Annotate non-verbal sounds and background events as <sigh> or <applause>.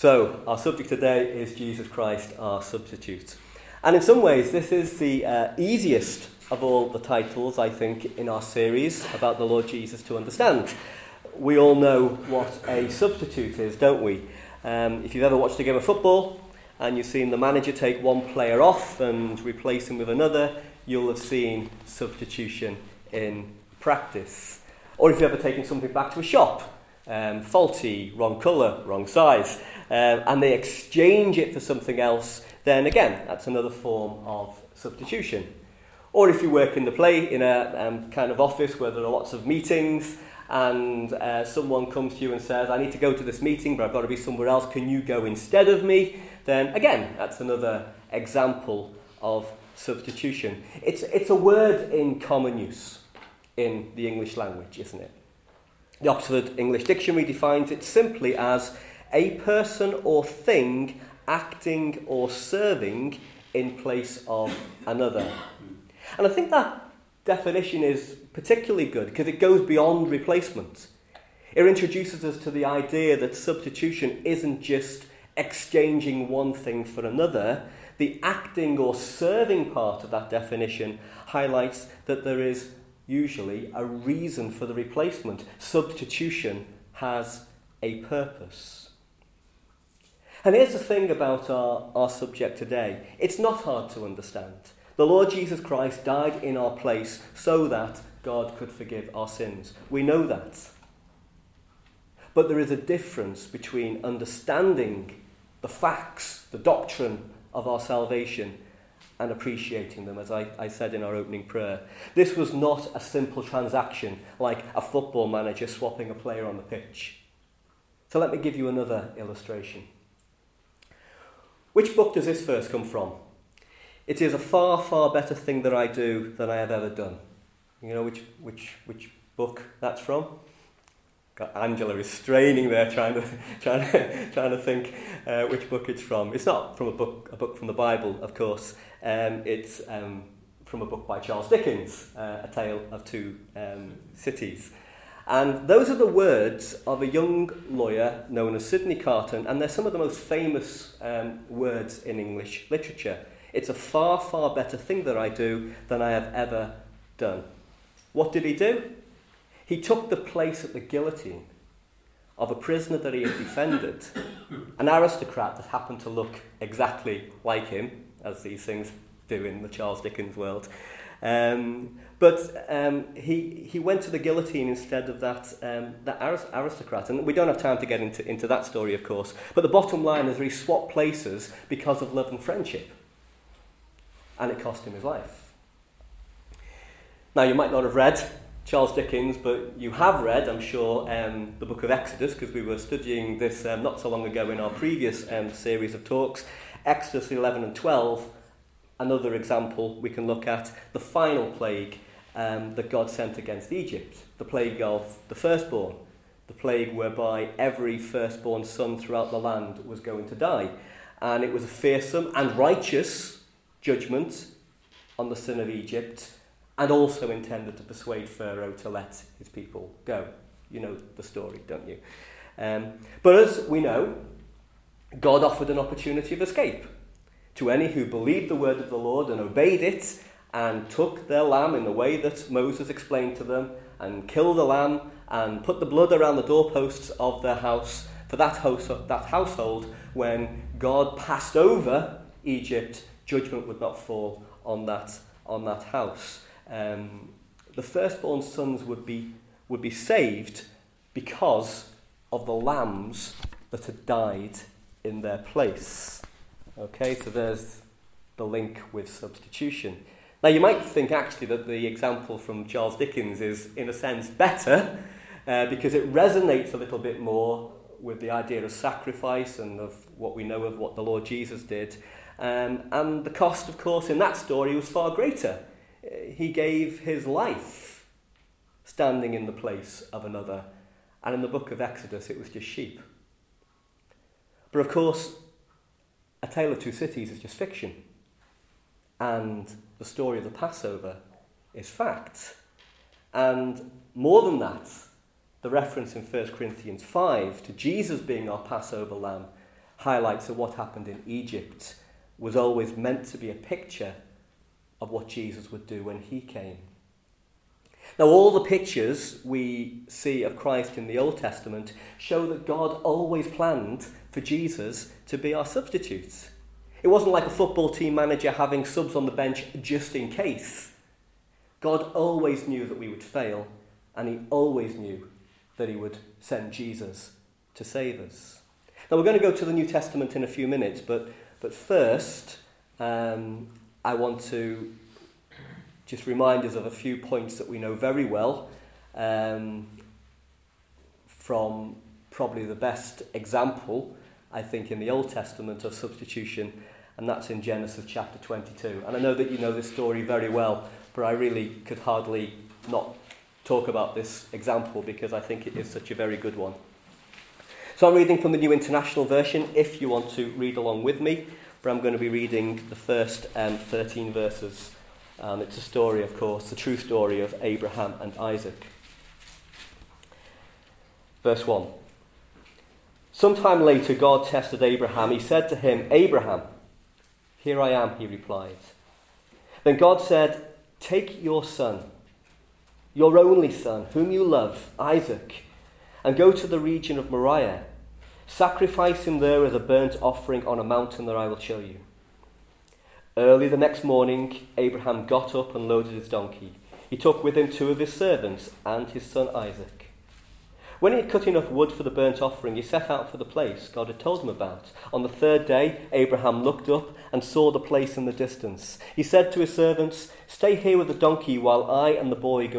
So, our subject today is Jesus Christ, our substitute. And in some ways, this is the uh, easiest of all the titles, I think, in our series about the Lord Jesus to understand. We all know what a substitute is, don't we? Um, if you've ever watched a game of football and you've seen the manager take one player off and replace him with another, you'll have seen substitution in practice. Or if you've ever taken something back to a shop um, faulty, wrong colour, wrong size, um, and they exchange it for something else, then again, that's another form of substitution. Or if you work in the play in a um, kind of office where there are lots of meetings and uh, someone comes to you and says, I need to go to this meeting, but I've got to be somewhere else, can you go instead of me? Then again, that's another example of substitution. It's, it's a word in common use in the English language, isn't it? The Oxford English Dictionary defines it simply as a person or thing acting or serving in place of another. And I think that definition is particularly good because it goes beyond replacement. It introduces us to the idea that substitution isn't just exchanging one thing for another. The acting or serving part of that definition highlights that there is usually a reason for the replacement. Substitution has a purpose. And here's the thing about our, our subject today it's not hard to understand. The Lord Jesus Christ died in our place so that God could forgive our sins. We know that. But there is a difference between understanding the facts, the doctrine of our salvation, and appreciating them, as I, I said in our opening prayer. This was not a simple transaction like a football manager swapping a player on the pitch. So let me give you another illustration. Which book does this verse come from? It is a far, far better thing that I do than I have ever done. You know which, which, which book that's from? Angela is straining there, trying to <laughs> trying to, trying to think uh, which book it's from. It's not from a book a book from the Bible, of course. Um, it's um, from a book by Charles Dickens, uh, A Tale of Two um, Cities. And those are the words of a young lawyer known as Sydney Carton, and they're some of the most famous um, words in English literature. It's a far, far better thing that I do than I have ever done. What did he do? He took the place at the guillotine of a prisoner that he had defended, an aristocrat that happened to look exactly like him, as these things do in the Charles Dickens world. Um, but um, he, he went to the guillotine instead of that, um, that aristocrat. And we don't have time to get into, into that story, of course. But the bottom line is that he swapped places because of love and friendship. And it cost him his life. Now, you might not have read Charles Dickens, but you have read, I'm sure, um, the book of Exodus, because we were studying this um, not so long ago in our previous um, series of talks. Exodus 11 and 12, another example we can look at, the final plague um, that God sent against Egypt, the plague of the firstborn, the plague whereby every firstborn son throughout the land was going to die. And it was a fearsome and righteous judgment on the sin of Egypt and also intended to persuade Pharaoh to let his people go. You know the story, don't you? Um, but as we know, God offered an opportunity of escape to any who believed the word of the Lord and obeyed it and took their lamb in the way that Moses explained to them and killed the lamb and put the blood around the doorposts of their house for that, house, that household when God passed over Egypt, judgment would not fall on that, on that house um, the firstborn sons would be, would be saved because of the lambs that had died in their place. Okay, so there's the link with substitution. Now, you might think actually that the example from Charles Dickens is, in a sense, better uh, because it resonates a little bit more with the idea of sacrifice and of what we know of what the Lord Jesus did. Um, and the cost, of course, in that story was far greater he gave his life standing in the place of another. And in the book of Exodus, it was just sheep. But of course, A Tale of Two Cities is just fiction. And the story of the Passover is fact. And more than that, the reference in 1 Corinthians 5 to Jesus being our Passover lamb highlights that what happened in Egypt was always meant to be a picture of what Jesus would do when he came. Now, all the pictures we see of Christ in the Old Testament show that God always planned for Jesus to be our substitute. It wasn't like a football team manager having subs on the bench just in case. God always knew that we would fail, and He always knew that He would send Jesus to save us. Now, we're going to go to the New Testament in a few minutes, but, but first, um, I want to just remind us of a few points that we know very well um, from probably the best example, I think, in the Old Testament of substitution, and that's in Genesis chapter 22. And I know that you know this story very well, but I really could hardly not talk about this example because I think it is such a very good one. So I'm reading from the New International Version if you want to read along with me, but I'm going to be reading the first um, 13 verses um, it's a story, of course, the true story of Abraham and Isaac. Verse 1. Sometime later, God tested Abraham. He said to him, Abraham, here I am, he replied. Then God said, Take your son, your only son, whom you love, Isaac, and go to the region of Moriah. Sacrifice him there as a burnt offering on a mountain that I will show you. Early the next morning, Abraham got up and loaded his donkey. He took with him two of his servants and his son Isaac. When he had cut enough wood for the burnt offering, he set out for the place God had told him about. On the third day, Abraham looked up and saw the place in the distance. He said to his servants, Stay here with the donkey while I and the boy go